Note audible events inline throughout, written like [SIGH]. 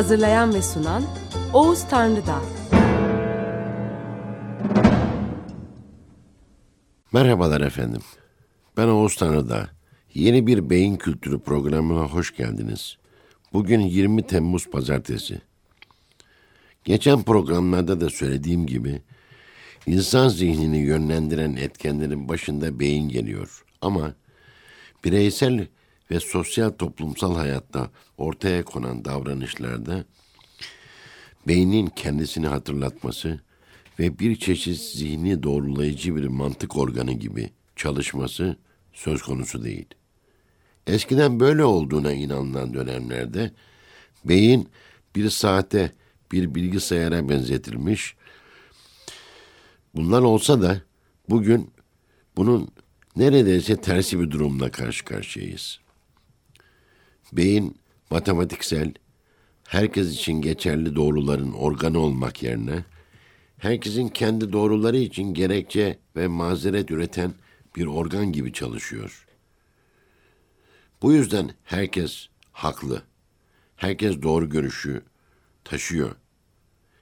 Hazırlayan ve sunan Oğuz Tanrıdağ. Merhabalar efendim. Ben Oğuz Tanrıdağ. Yeni bir beyin kültürü programına hoş geldiniz. Bugün 20 Temmuz Pazartesi. Geçen programlarda da söylediğim gibi insan zihnini yönlendiren etkenlerin başında beyin geliyor. Ama bireysel ve sosyal toplumsal hayatta ortaya konan davranışlarda beynin kendisini hatırlatması ve bir çeşit zihni doğrulayıcı bir mantık organı gibi çalışması söz konusu değil. Eskiden böyle olduğuna inanılan dönemlerde beyin bir saate, bir bilgisayara benzetilmiş. Bunlar olsa da bugün bunun neredeyse tersi bir durumla karşı karşıyayız. Beyin matematiksel, herkes için geçerli doğruların organı olmak yerine herkesin kendi doğruları için gerekçe ve mazeret üreten bir organ gibi çalışıyor. Bu yüzden herkes haklı. Herkes doğru görüşü taşıyor.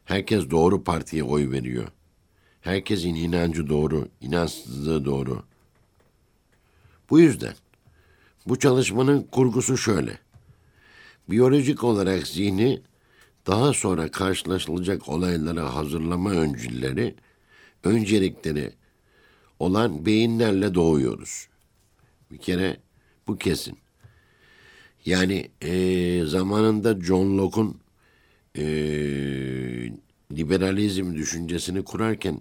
Herkes doğru partiye oy veriyor. Herkesin inancı doğru, inançsızlığı doğru. Bu yüzden bu çalışmanın kurgusu şöyle. Biyolojik olarak zihni daha sonra karşılaşılacak olaylara hazırlama öncülleri, öncelikleri olan beyinlerle doğuyoruz. Bir kere bu kesin. Yani e, zamanında John Locke'un e, liberalizm düşüncesini kurarken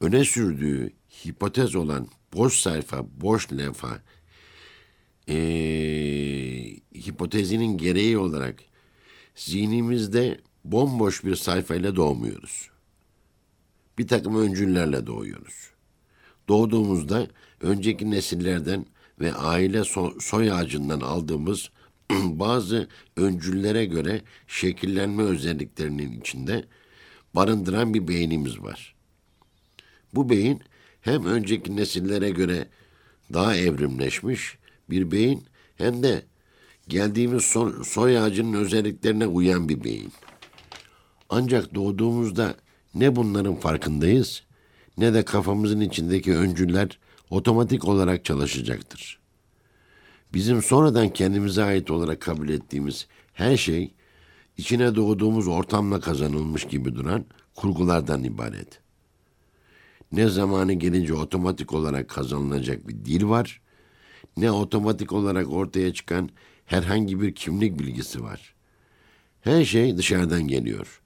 öne sürdüğü hipotez olan boş sayfa, boş levha e, hipotezinin gereği olarak zihnimizde bomboş bir sayfayla doğmuyoruz. Bir takım öncüllerle doğuyoruz. Doğduğumuzda önceki nesillerden ve aile so- soy ağacından aldığımız [CLEARS THROAT] bazı öncüllere göre şekillenme özelliklerinin içinde barındıran bir beynimiz var. Bu beyin hem önceki nesillere göre daha evrimleşmiş bir beyin hem de geldiğimiz so- soy ağacının özelliklerine uyan bir beyin. Ancak doğduğumuzda ne bunların farkındayız ne de kafamızın içindeki öncüller otomatik olarak çalışacaktır. Bizim sonradan kendimize ait olarak kabul ettiğimiz her şey içine doğduğumuz ortamla kazanılmış gibi duran kurgulardan ibaret. Ne zamanı gelince otomatik olarak kazanılacak bir dil var, ne otomatik olarak ortaya çıkan herhangi bir kimlik bilgisi var. Her şey dışarıdan geliyor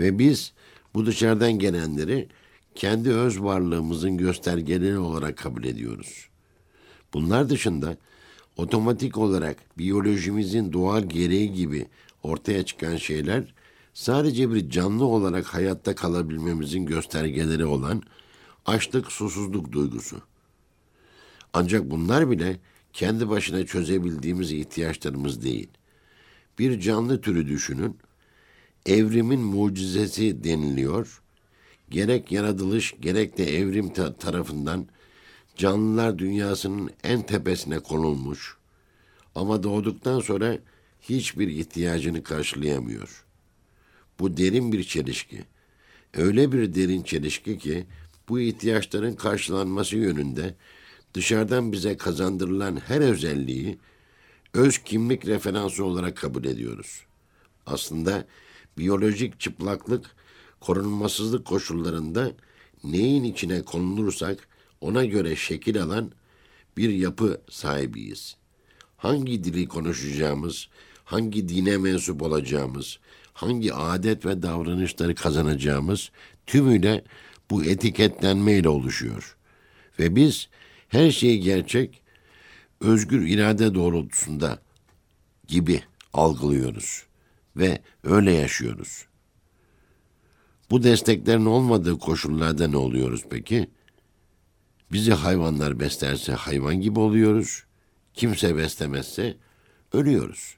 ve biz bu dışarıdan gelenleri kendi öz varlığımızın göstergeleri olarak kabul ediyoruz. Bunlar dışında otomatik olarak biyolojimizin doğal gereği gibi ortaya çıkan şeyler sadece bir canlı olarak hayatta kalabilmemizin göstergeleri olan açlık, susuzluk duygusu. Ancak bunlar bile kendi başına çözebildiğimiz ihtiyaçlarımız değil. Bir canlı türü düşünün. Evrimin mucizesi deniliyor. Gerek yaratılış gerek de evrim ta- tarafından canlılar dünyasının en tepesine konulmuş. Ama doğduktan sonra hiçbir ihtiyacını karşılayamıyor. Bu derin bir çelişki. Öyle bir derin çelişki ki bu ihtiyaçların karşılanması yönünde dışarıdan bize kazandırılan her özelliği öz kimlik referansı olarak kabul ediyoruz. Aslında biyolojik çıplaklık korunmasızlık koşullarında neyin içine konulursak ona göre şekil alan bir yapı sahibiyiz. Hangi dili konuşacağımız, hangi dine mensup olacağımız, hangi adet ve davranışları kazanacağımız tümüyle bu etiketlenmeyle oluşuyor. Ve biz her şeyi gerçek, özgür irade doğrultusunda gibi algılıyoruz ve öyle yaşıyoruz. Bu desteklerin olmadığı koşullarda ne oluyoruz peki? Bizi hayvanlar beslerse hayvan gibi oluyoruz. Kimse beslemezse ölüyoruz.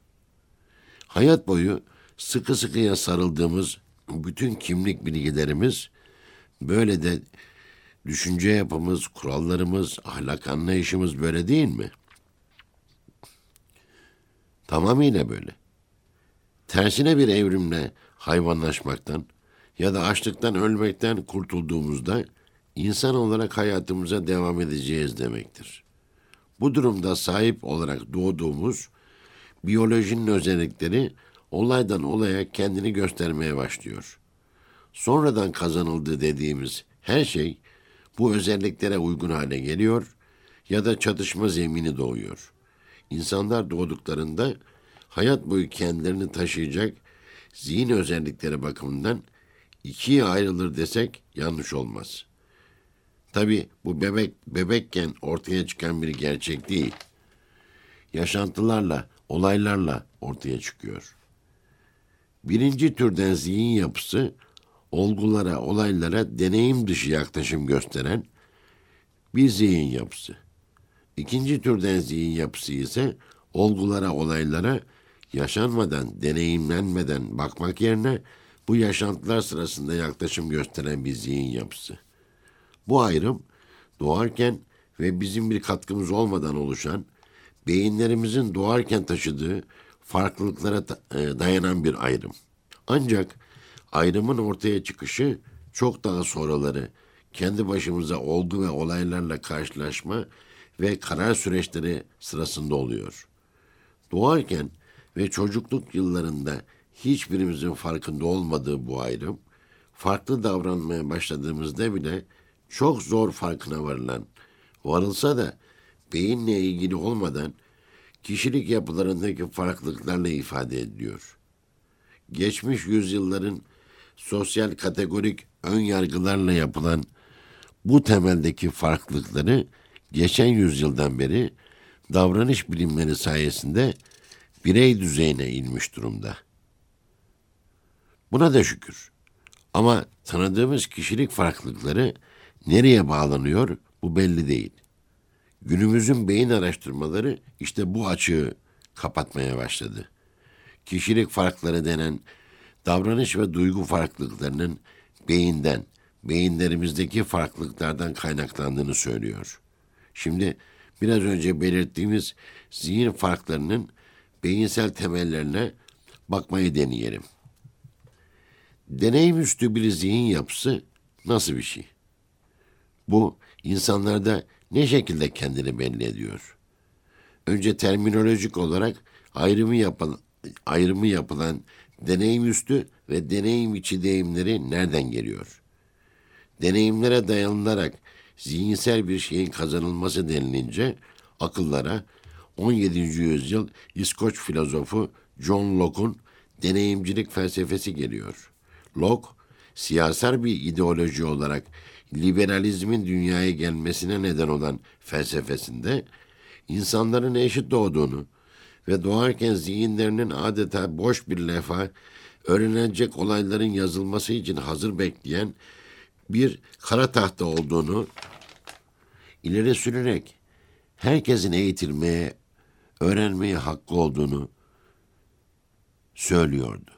Hayat boyu sıkı sıkıya sarıldığımız bütün kimlik bilgilerimiz böyle de düşünce yapımız, kurallarımız, ahlak anlayışımız böyle değil mi? Tamamıyla böyle. Tersine bir evrimle hayvanlaşmaktan ya da açlıktan ölmekten kurtulduğumuzda insan olarak hayatımıza devam edeceğiz demektir. Bu durumda sahip olarak doğduğumuz biyolojinin özellikleri olaydan olaya kendini göstermeye başlıyor. Sonradan kazanıldı dediğimiz her şey bu özelliklere uygun hale geliyor ya da çatışma zemini doğuyor. İnsanlar doğduklarında hayat boyu kendilerini taşıyacak zihin özellikleri bakımından ikiye ayrılır desek yanlış olmaz. Tabi bu bebek bebekken ortaya çıkan bir gerçek değil. Yaşantılarla, olaylarla ortaya çıkıyor. Birinci türden zihin yapısı olgulara, olaylara deneyim dışı yaklaşım gösteren bir zihin yapısı. İkinci türden zihin yapısı ise olgulara, olaylara yaşanmadan, deneyimlenmeden bakmak yerine bu yaşantılar sırasında yaklaşım gösteren bir zihin yapısı. Bu ayrım doğarken ve bizim bir katkımız olmadan oluşan beyinlerimizin doğarken taşıdığı farklılıklara e, dayanan bir ayrım. Ancak ayrımın ortaya çıkışı çok daha sonraları kendi başımıza olgu ve olaylarla karşılaşma ve karar süreçleri sırasında oluyor. Doğarken ve çocukluk yıllarında hiçbirimizin farkında olmadığı bu ayrım, farklı davranmaya başladığımızda bile çok zor farkına varılan, varılsa da beyinle ilgili olmadan kişilik yapılarındaki farklılıklarla ifade ediliyor. Geçmiş yüzyılların sosyal kategorik ön yargılarla yapılan bu temeldeki farklılıkları geçen yüzyıldan beri davranış bilimleri sayesinde birey düzeyine inmiş durumda. Buna da şükür. Ama tanıdığımız kişilik farklılıkları nereye bağlanıyor bu belli değil. Günümüzün beyin araştırmaları işte bu açığı kapatmaya başladı. Kişilik farkları denen davranış ve duygu farklılıklarının beyinden, beyinlerimizdeki farklılıklardan kaynaklandığını söylüyor. Şimdi biraz önce belirttiğimiz zihin farklarının beyinsel temellerine bakmayı deneyelim. Deneyim üstü bir zihin yapısı nasıl bir şey? Bu insanlarda ne şekilde kendini belli ediyor? Önce terminolojik olarak ayrımı yapılan, ayrımı yapılan deneyim üstü ve deneyim içi deyimleri nereden geliyor? Deneyimlere dayanılarak zihinsel bir şeyin kazanılması denilince akıllara 17. yüzyıl İskoç filozofu John Locke'un deneyimcilik felsefesi geliyor. Locke, siyasal bir ideoloji olarak liberalizmin dünyaya gelmesine neden olan felsefesinde insanların eşit doğduğunu ve doğarken zihinlerinin adeta boş bir lefa, öğrenecek olayların yazılması için hazır bekleyen bir kara tahta olduğunu ileri sürerek herkesin eğitilmeye, öğrenmeye hakkı olduğunu söylüyordu.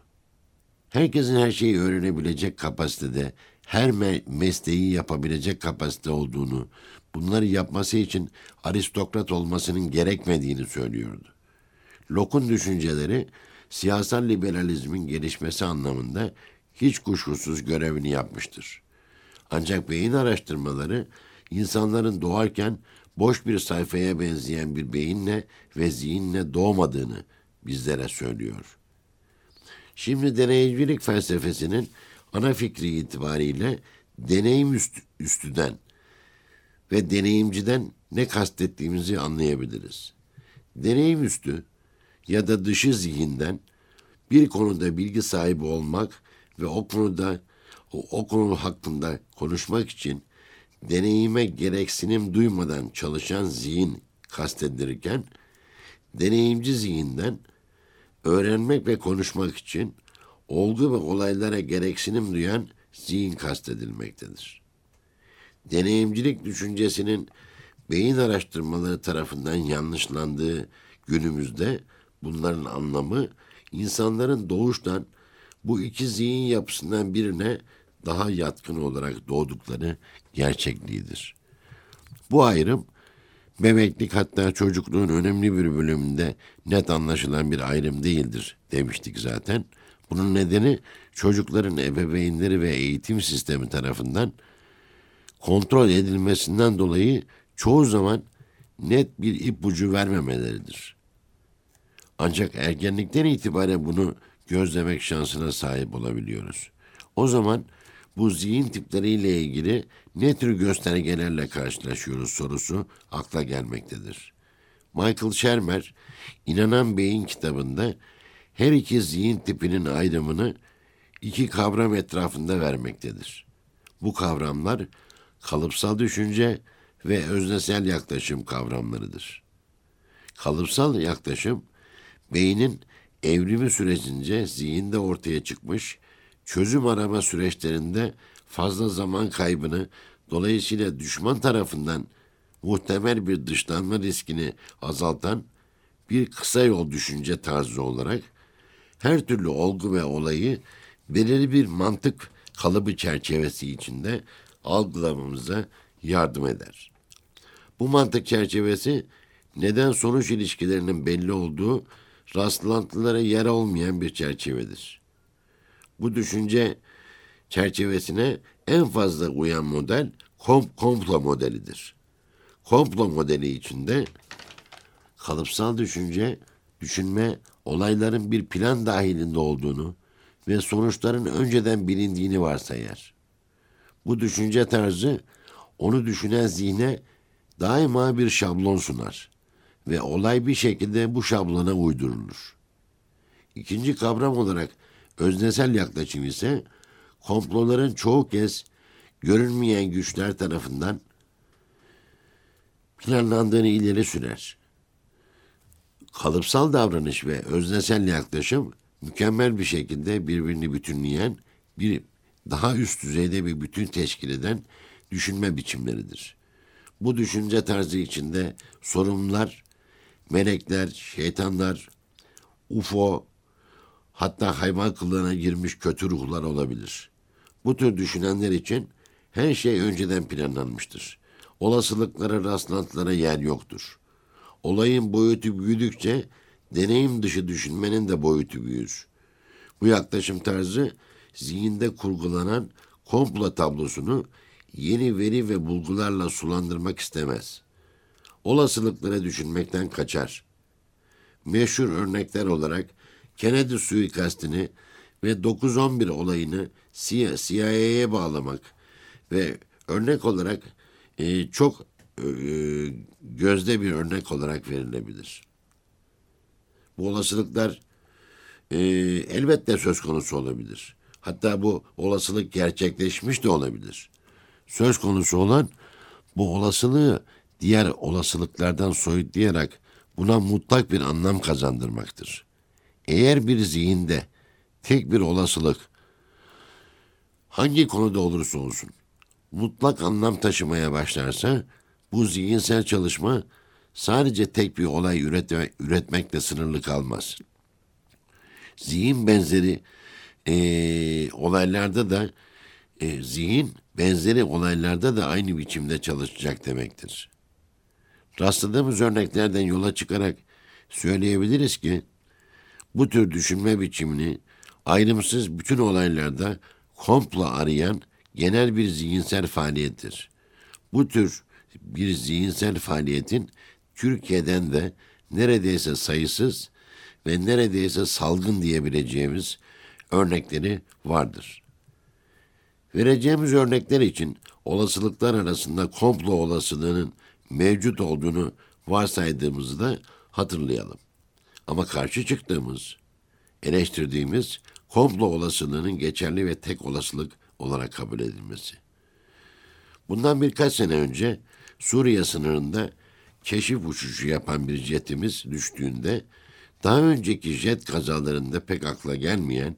Herkesin her şeyi öğrenebilecek kapasitede, her me- mesleği yapabilecek kapasite olduğunu, bunları yapması için aristokrat olmasının gerekmediğini söylüyordu. Locke'un düşünceleri siyasal liberalizmin gelişmesi anlamında hiç kuşkusuz görevini yapmıştır. Ancak beyin araştırmaları insanların doğarken boş bir sayfaya benzeyen bir beyinle ve zihinle doğmadığını bizlere söylüyor. Şimdi deneyimcilik felsefesinin ana fikri itibariyle deneyim üst, üstüden ve deneyimciden ne kastettiğimizi anlayabiliriz. Deneyim üstü ya da dışı zihinden bir konuda bilgi sahibi olmak ve o konuda o, o konu hakkında konuşmak için deneyime gereksinim duymadan çalışan zihin kastedilirken deneyimci zihinden öğrenmek ve konuşmak için olgu ve olaylara gereksinim duyan zihin kastedilmektedir. Deneyimcilik düşüncesinin beyin araştırmaları tarafından yanlışlandığı günümüzde bunların anlamı insanların doğuştan bu iki zihin yapısından birine daha yatkın olarak doğdukları gerçekliğidir. Bu ayrım bebeklik hatta çocukluğun önemli bir bölümünde net anlaşılan bir ayrım değildir demiştik zaten. Bunun nedeni çocukların ebeveynleri ve eğitim sistemi tarafından kontrol edilmesinden dolayı çoğu zaman net bir ipucu vermemeleridir. Ancak ergenlikten itibaren bunu gözlemek şansına sahip olabiliyoruz. O zaman bu zihin tipleriyle ilgili ne tür göstergelerle karşılaşıyoruz sorusu akla gelmektedir. Michael Shermer, İnanan Beyin kitabında her iki zihin tipinin ayrımını iki kavram etrafında vermektedir. Bu kavramlar kalıpsal düşünce ve öznesel yaklaşım kavramlarıdır. Kalıpsal yaklaşım, beynin evrimi sürecince zihinde ortaya çıkmış çözüm arama süreçlerinde fazla zaman kaybını dolayısıyla düşman tarafından muhtemel bir dışlanma riskini azaltan bir kısa yol düşünce tarzı olarak her türlü olgu ve olayı belirli bir mantık kalıbı çerçevesi içinde algılamamıza yardım eder. Bu mantık çerçevesi neden sonuç ilişkilerinin belli olduğu rastlantılara yer olmayan bir çerçevedir. Bu düşünce çerçevesine en fazla uyan model kom komplo modelidir. Komplo modeli içinde kalıpsal düşünce, düşünme olayların bir plan dahilinde olduğunu ve sonuçların önceden bilindiğini varsayar. Bu düşünce tarzı onu düşünen zihne daima bir şablon sunar ve olay bir şekilde bu şablona uydurulur. İkinci kavram olarak öznesel yaklaşım ise komploların çoğu kez görünmeyen güçler tarafından planlandığını ileri sürer. Kalıpsal davranış ve öznesel yaklaşım mükemmel bir şekilde birbirini bütünleyen bir daha üst düzeyde bir bütün teşkil eden düşünme biçimleridir. Bu düşünce tarzı içinde sorumlular, melekler, şeytanlar, UFO, hatta hayvan kılığına girmiş kötü ruhlar olabilir. Bu tür düşünenler için her şey önceden planlanmıştır. Olasılıklara, rastlantılara yer yoktur. Olayın boyutu büyüdükçe deneyim dışı düşünmenin de boyutu büyür. Bu yaklaşım tarzı zihinde kurgulanan komplo tablosunu yeni veri ve bulgularla sulandırmak istemez. Olasılıkları düşünmekten kaçar. Meşhur örnekler olarak Kennedy suikastini ve 9-11 olayını CIA'ye bağlamak ve örnek olarak e, çok e, gözde bir örnek olarak verilebilir. Bu olasılıklar e, elbette söz konusu olabilir. Hatta bu olasılık gerçekleşmiş de olabilir. Söz konusu olan bu olasılığı diğer olasılıklardan soyutlayarak buna mutlak bir anlam kazandırmaktır. Eğer bir zihinde tek bir olasılık hangi konuda olursa olsun mutlak anlam taşımaya başlarsa bu zihinsel çalışma sadece tek bir olay üretme, üretmekle sınırlı kalmaz. Zihin benzeri e, olaylarda da e, zihin benzeri olaylarda da aynı biçimde çalışacak demektir. Rastladığımız örneklerden yola çıkarak söyleyebiliriz ki bu tür düşünme biçimini ayrımsız bütün olaylarda komplo arayan genel bir zihinsel faaliyettir. Bu tür bir zihinsel faaliyetin Türkiye'den de neredeyse sayısız ve neredeyse salgın diyebileceğimiz örnekleri vardır. Vereceğimiz örnekler için olasılıklar arasında komplo olasılığının mevcut olduğunu varsaydığımızı da hatırlayalım. Ama karşı çıktığımız, eleştirdiğimiz komplo olasılığının geçerli ve tek olasılık olarak kabul edilmesi. Bundan birkaç sene önce Suriye sınırında keşif uçuşu yapan bir jetimiz düştüğünde Daha önceki jet kazalarında pek akla gelmeyen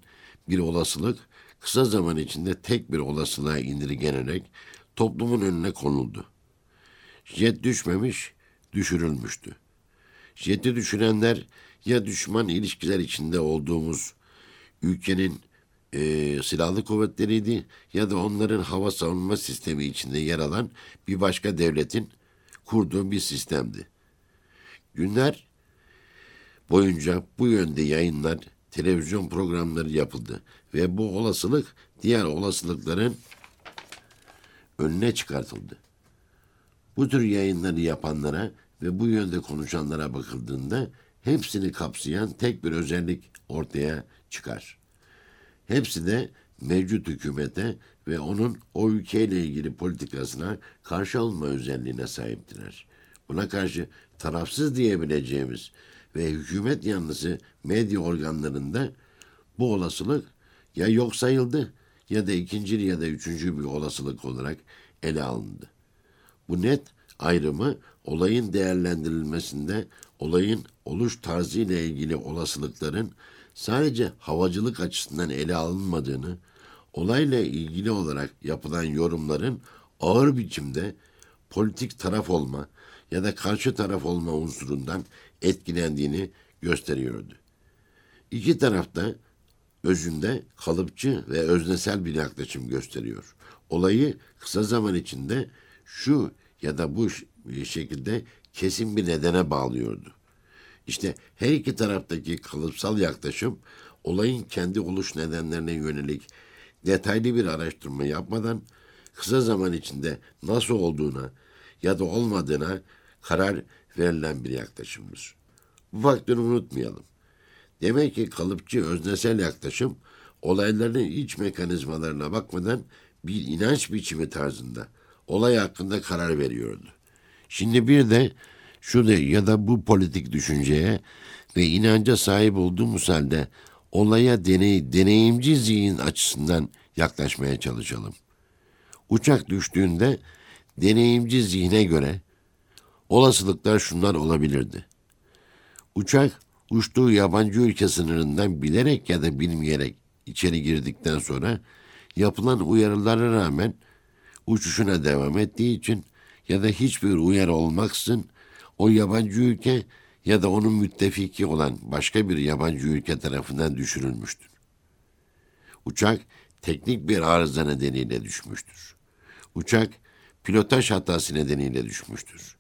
bir olasılık kısa zaman içinde tek bir olasılığa indirgenerek toplumun önüne konuldu. Jet düşmemiş, düşürülmüştü. Jeti düşürenler ya düşman ilişkiler içinde olduğumuz ülkenin e, silahlı kuvvetleriydi ya da onların hava savunma sistemi içinde yer alan bir başka devletin kurduğu bir sistemdi. Günler boyunca bu yönde yayınlar, televizyon programları yapıldı ve bu olasılık diğer olasılıkların önüne çıkartıldı. Bu tür yayınları yapanlara ve bu yönde konuşanlara bakıldığında hepsini kapsayan tek bir özellik ortaya çıkar. Hepsi de mevcut hükümete ve onun o ülkeyle ilgili politikasına karşı olma özelliğine sahiptirler. Buna karşı tarafsız diyebileceğimiz ve hükümet yanlısı medya organlarında bu olasılık ya yok sayıldı ya da ikinci ya da üçüncü bir olasılık olarak ele alındı. Bu net ayrımı olayın değerlendirilmesinde olayın oluş tarzı ile ilgili olasılıkların sadece havacılık açısından ele alınmadığını, olayla ilgili olarak yapılan yorumların ağır biçimde politik taraf olma ya da karşı taraf olma unsurundan etkilendiğini gösteriyordu. İki tarafta özünde kalıpçı ve öznesel bir yaklaşım gösteriyor. Olayı kısa zaman içinde şu ya da bu şekilde kesin bir nedene bağlıyordu. İşte her iki taraftaki kalıpsal yaklaşım olayın kendi oluş nedenlerine yönelik detaylı bir araştırma yapmadan kısa zaman içinde nasıl olduğuna ya da olmadığına karar verilen bir yaklaşımdır. Bu faktörü unutmayalım. Demek ki kalıpçı öznesel yaklaşım olayların iç mekanizmalarına bakmadan bir inanç biçimi tarzında olay hakkında karar veriyordu. Şimdi bir de şu de ya da bu politik düşünceye ve inanca sahip olduğumuz halde olaya deney, deneyimci zihin açısından yaklaşmaya çalışalım. Uçak düştüğünde deneyimci zihne göre olasılıklar şunlar olabilirdi. Uçak uçtuğu yabancı ülke sınırından bilerek ya da bilmeyerek içeri girdikten sonra yapılan uyarılara rağmen uçuşuna devam ettiği için ya da hiçbir uyarı olmaksızın o yabancı ülke ya da onun müttefiki olan başka bir yabancı ülke tarafından düşürülmüştür. Uçak teknik bir arıza nedeniyle düşmüştür. Uçak pilotaj hatası nedeniyle düşmüştür.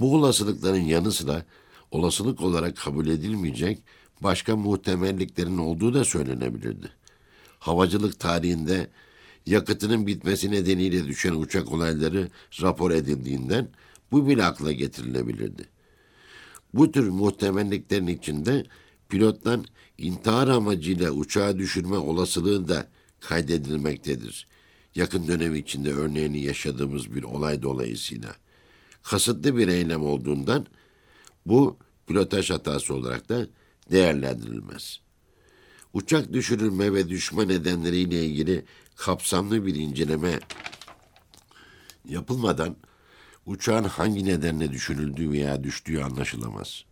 Bu olasılıkların yanı sıra olasılık olarak kabul edilmeyecek başka muhtemelliklerin olduğu da söylenebilirdi. Havacılık tarihinde yakıtının bitmesi nedeniyle düşen uçak olayları rapor edildiğinden bu bile akla getirilebilirdi. Bu tür muhtemelliklerin içinde pilottan intihar amacıyla uçağı düşürme olasılığı da kaydedilmektedir. Yakın dönem içinde örneğini yaşadığımız bir olay dolayısıyla. Kasıtlı bir eylem olduğundan bu pilotaj hatası olarak da değerlendirilmez. Uçak düşürülme ve düşme nedenleriyle ilgili kapsamlı bir inceleme yapılmadan uçağın hangi nedenle düşürüldüğü veya düştüğü anlaşılamaz.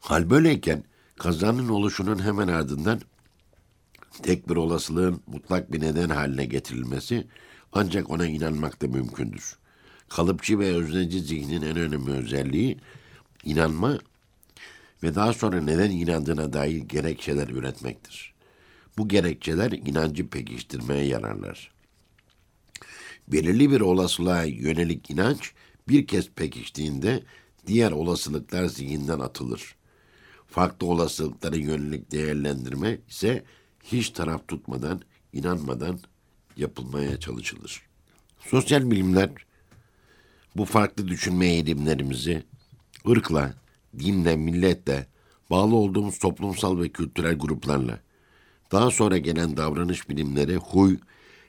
Hal böyleyken kazanın oluşunun hemen ardından tek bir olasılığın mutlak bir neden haline getirilmesi ancak ona inanmak da mümkündür. Kalıpçı ve özneci zihnin en önemli özelliği inanma ve daha sonra neden inandığına dair gerekçeler üretmektir. Bu gerekçeler inancı pekiştirmeye yararlar. Belirli bir olasılığa yönelik inanç bir kez pekiştiğinde diğer olasılıklar zihinden atılır. Farklı olasılıklara yönelik değerlendirme ise hiç taraf tutmadan, inanmadan yapılmaya çalışılır. Sosyal bilimler bu farklı düşünme eğilimlerimizi ırkla, dinle, milletle, bağlı olduğumuz toplumsal ve kültürel gruplarla, daha sonra gelen davranış bilimleri, huy,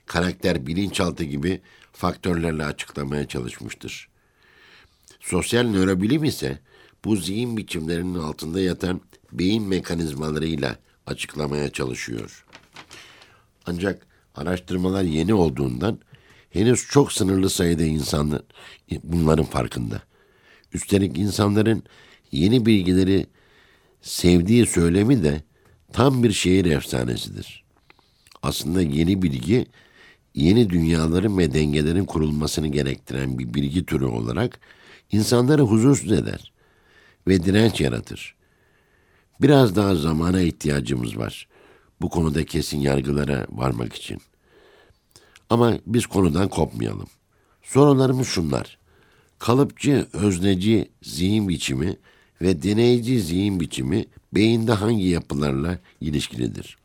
karakter, bilinçaltı gibi faktörlerle açıklamaya çalışmıştır. Sosyal nörobilim ise bu zihin biçimlerinin altında yatan beyin mekanizmalarıyla açıklamaya çalışıyor. Ancak araştırmalar yeni olduğundan henüz çok sınırlı sayıda insanlar bunların farkında. Üstelik insanların yeni bilgileri sevdiği söylemi de tam bir şehir efsanesidir. Aslında yeni bilgi, yeni dünyaların ve dengelerin kurulmasını gerektiren bir bilgi türü olarak insanları huzursuz eder ve direnç yaratır. Biraz daha zamana ihtiyacımız var bu konuda kesin yargılara varmak için. Ama biz konudan kopmayalım. Sorularımız şunlar. Kalıpçı, özneci zihin biçimi ve deneyici zihin biçimi beyinde hangi yapılarla ilişkilidir?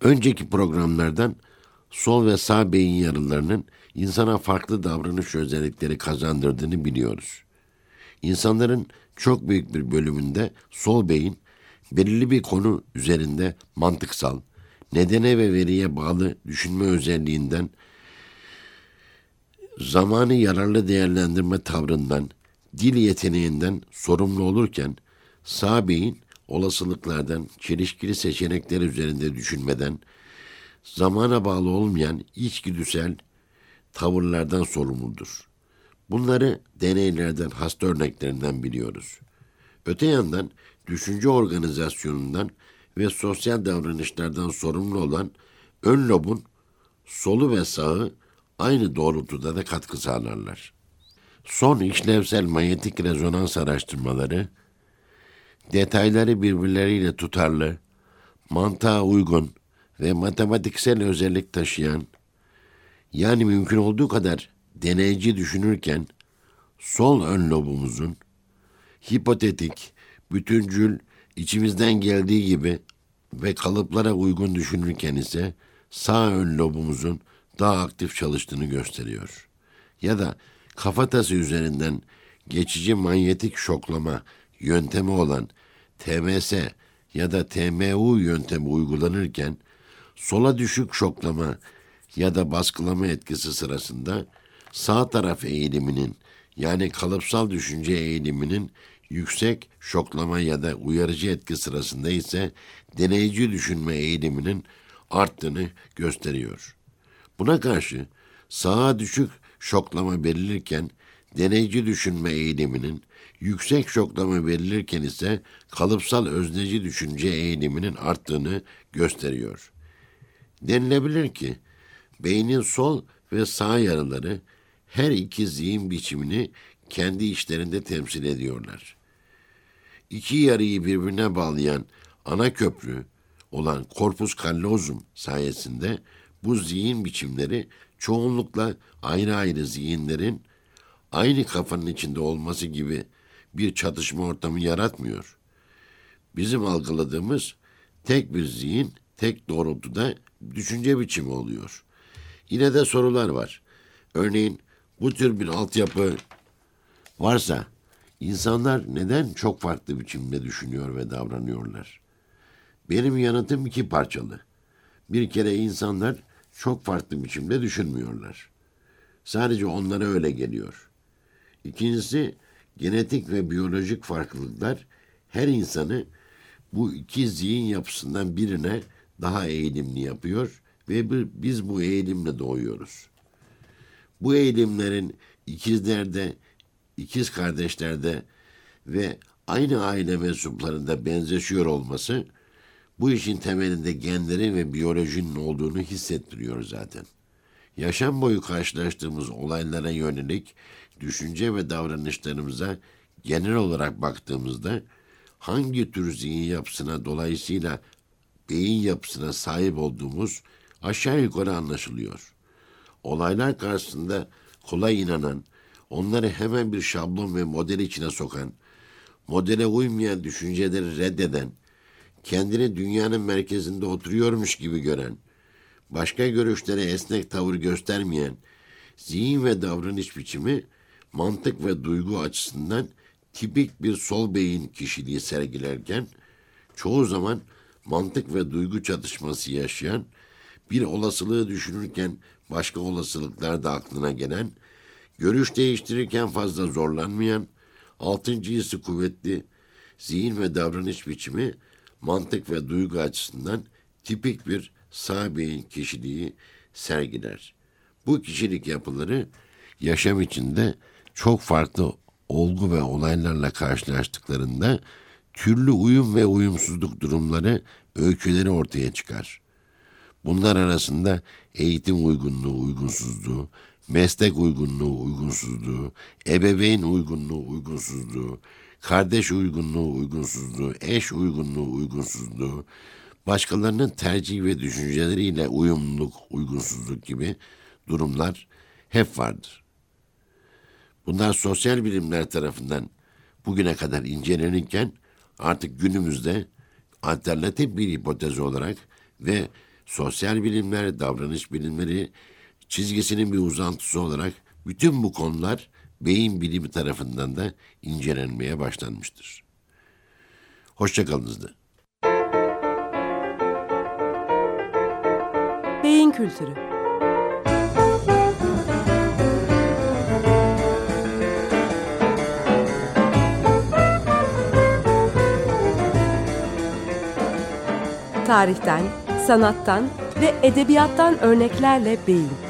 Önceki programlardan sol ve sağ beyin yarılarının insana farklı davranış özellikleri kazandırdığını biliyoruz. İnsanların çok büyük bir bölümünde sol beyin belirli bir konu üzerinde mantıksal, nedene ve veriye bağlı düşünme özelliğinden, zamanı yararlı değerlendirme tavrından, dil yeteneğinden sorumlu olurken, sağ beyin olasılıklardan, çelişkili seçenekler üzerinde düşünmeden, zamana bağlı olmayan içgüdüsel tavırlardan sorumludur. Bunları deneylerden, hasta örneklerinden biliyoruz. Öte yandan düşünce organizasyonundan ve sosyal davranışlardan sorumlu olan ön lobun solu ve sağı aynı doğrultuda da katkı sağlarlar. Son işlevsel manyetik rezonans araştırmaları detayları birbirleriyle tutarlı, mantığa uygun ve matematiksel özellik taşıyan, yani mümkün olduğu kadar deneyici düşünürken sol ön lobumuzun hipotetik, bütüncül, içimizden geldiği gibi ve kalıplara uygun düşünürken ise sağ ön lobumuzun daha aktif çalıştığını gösteriyor. Ya da kafatası üzerinden geçici manyetik şoklama yöntemi olan TMS ya da TMU yöntemi uygulanırken sola düşük şoklama ya da baskılama etkisi sırasında sağ taraf eğiliminin yani kalıpsal düşünce eğiliminin yüksek şoklama ya da uyarıcı etki sırasında ise deneyici düşünme eğiliminin arttığını gösteriyor. Buna karşı sağa düşük şoklama verilirken deneyici düşünme eğiliminin, yüksek şoklama verilirken ise kalıpsal özneci düşünce eğiliminin arttığını gösteriyor. Denilebilir ki beynin sol ve sağ yarıları her iki zihin biçimini kendi işlerinde temsil ediyorlar iki yarıyı birbirine bağlayan ana köprü olan corpus callosum sayesinde bu zihin biçimleri çoğunlukla ayrı ayrı zihinlerin aynı kafanın içinde olması gibi bir çatışma ortamı yaratmıyor. Bizim algıladığımız tek bir zihin, tek doğrultuda düşünce biçimi oluyor. Yine de sorular var. Örneğin bu tür bir altyapı varsa İnsanlar neden çok farklı biçimde düşünüyor ve davranıyorlar? Benim yanıtım iki parçalı. Bir kere insanlar çok farklı biçimde düşünmüyorlar. Sadece onlara öyle geliyor. İkincisi genetik ve biyolojik farklılıklar her insanı bu iki zihin yapısından birine daha eğilimli yapıyor ve biz bu eğilimle doğuyoruz. Bu eğilimlerin ikizlerde ikiz kardeşlerde ve aynı aile mensuplarında benzeşiyor olması bu işin temelinde genlerin ve biyolojinin olduğunu hissettiriyor zaten. Yaşam boyu karşılaştığımız olaylara yönelik düşünce ve davranışlarımıza genel olarak baktığımızda hangi tür zihin yapısına dolayısıyla beyin yapısına sahip olduğumuz aşağı yukarı anlaşılıyor. Olaylar karşısında kolay inanan, onları hemen bir şablon ve model içine sokan, modele uymayan düşünceleri reddeden, kendini dünyanın merkezinde oturuyormuş gibi gören, başka görüşlere esnek tavır göstermeyen, zihin ve davranış biçimi mantık ve duygu açısından tipik bir sol beyin kişiliği sergilerken, çoğu zaman mantık ve duygu çatışması yaşayan, bir olasılığı düşünürken başka olasılıklar da aklına gelen, Görüş değiştirirken fazla zorlanmayan, altıncı hissi kuvvetli, zihin ve davranış biçimi mantık ve duygu açısından tipik bir sağ beyin kişiliği sergiler. Bu kişilik yapıları yaşam içinde çok farklı olgu ve olaylarla karşılaştıklarında türlü uyum ve uyumsuzluk durumları, öyküleri ortaya çıkar. Bunlar arasında eğitim uygunluğu, uygunsuzluğu, meslek uygunluğu, uygunsuzluğu, ebeveyn uygunluğu, uygunsuzluğu, kardeş uygunluğu, uygunsuzluğu, eş uygunluğu, uygunsuzluğu, başkalarının tercih ve düşünceleriyle uyumluluk, uygunsuzluk gibi durumlar hep vardır. Bunlar sosyal bilimler tarafından bugüne kadar incelenirken artık günümüzde alternatif bir hipotez olarak ve sosyal bilimler, davranış bilimleri çizgisinin bir uzantısı olarak bütün bu konular beyin bilimi tarafından da incelenmeye başlanmıştır. Hoşçakalınız da. Beyin kültürü Tarihten, sanattan ve edebiyattan örneklerle beyin.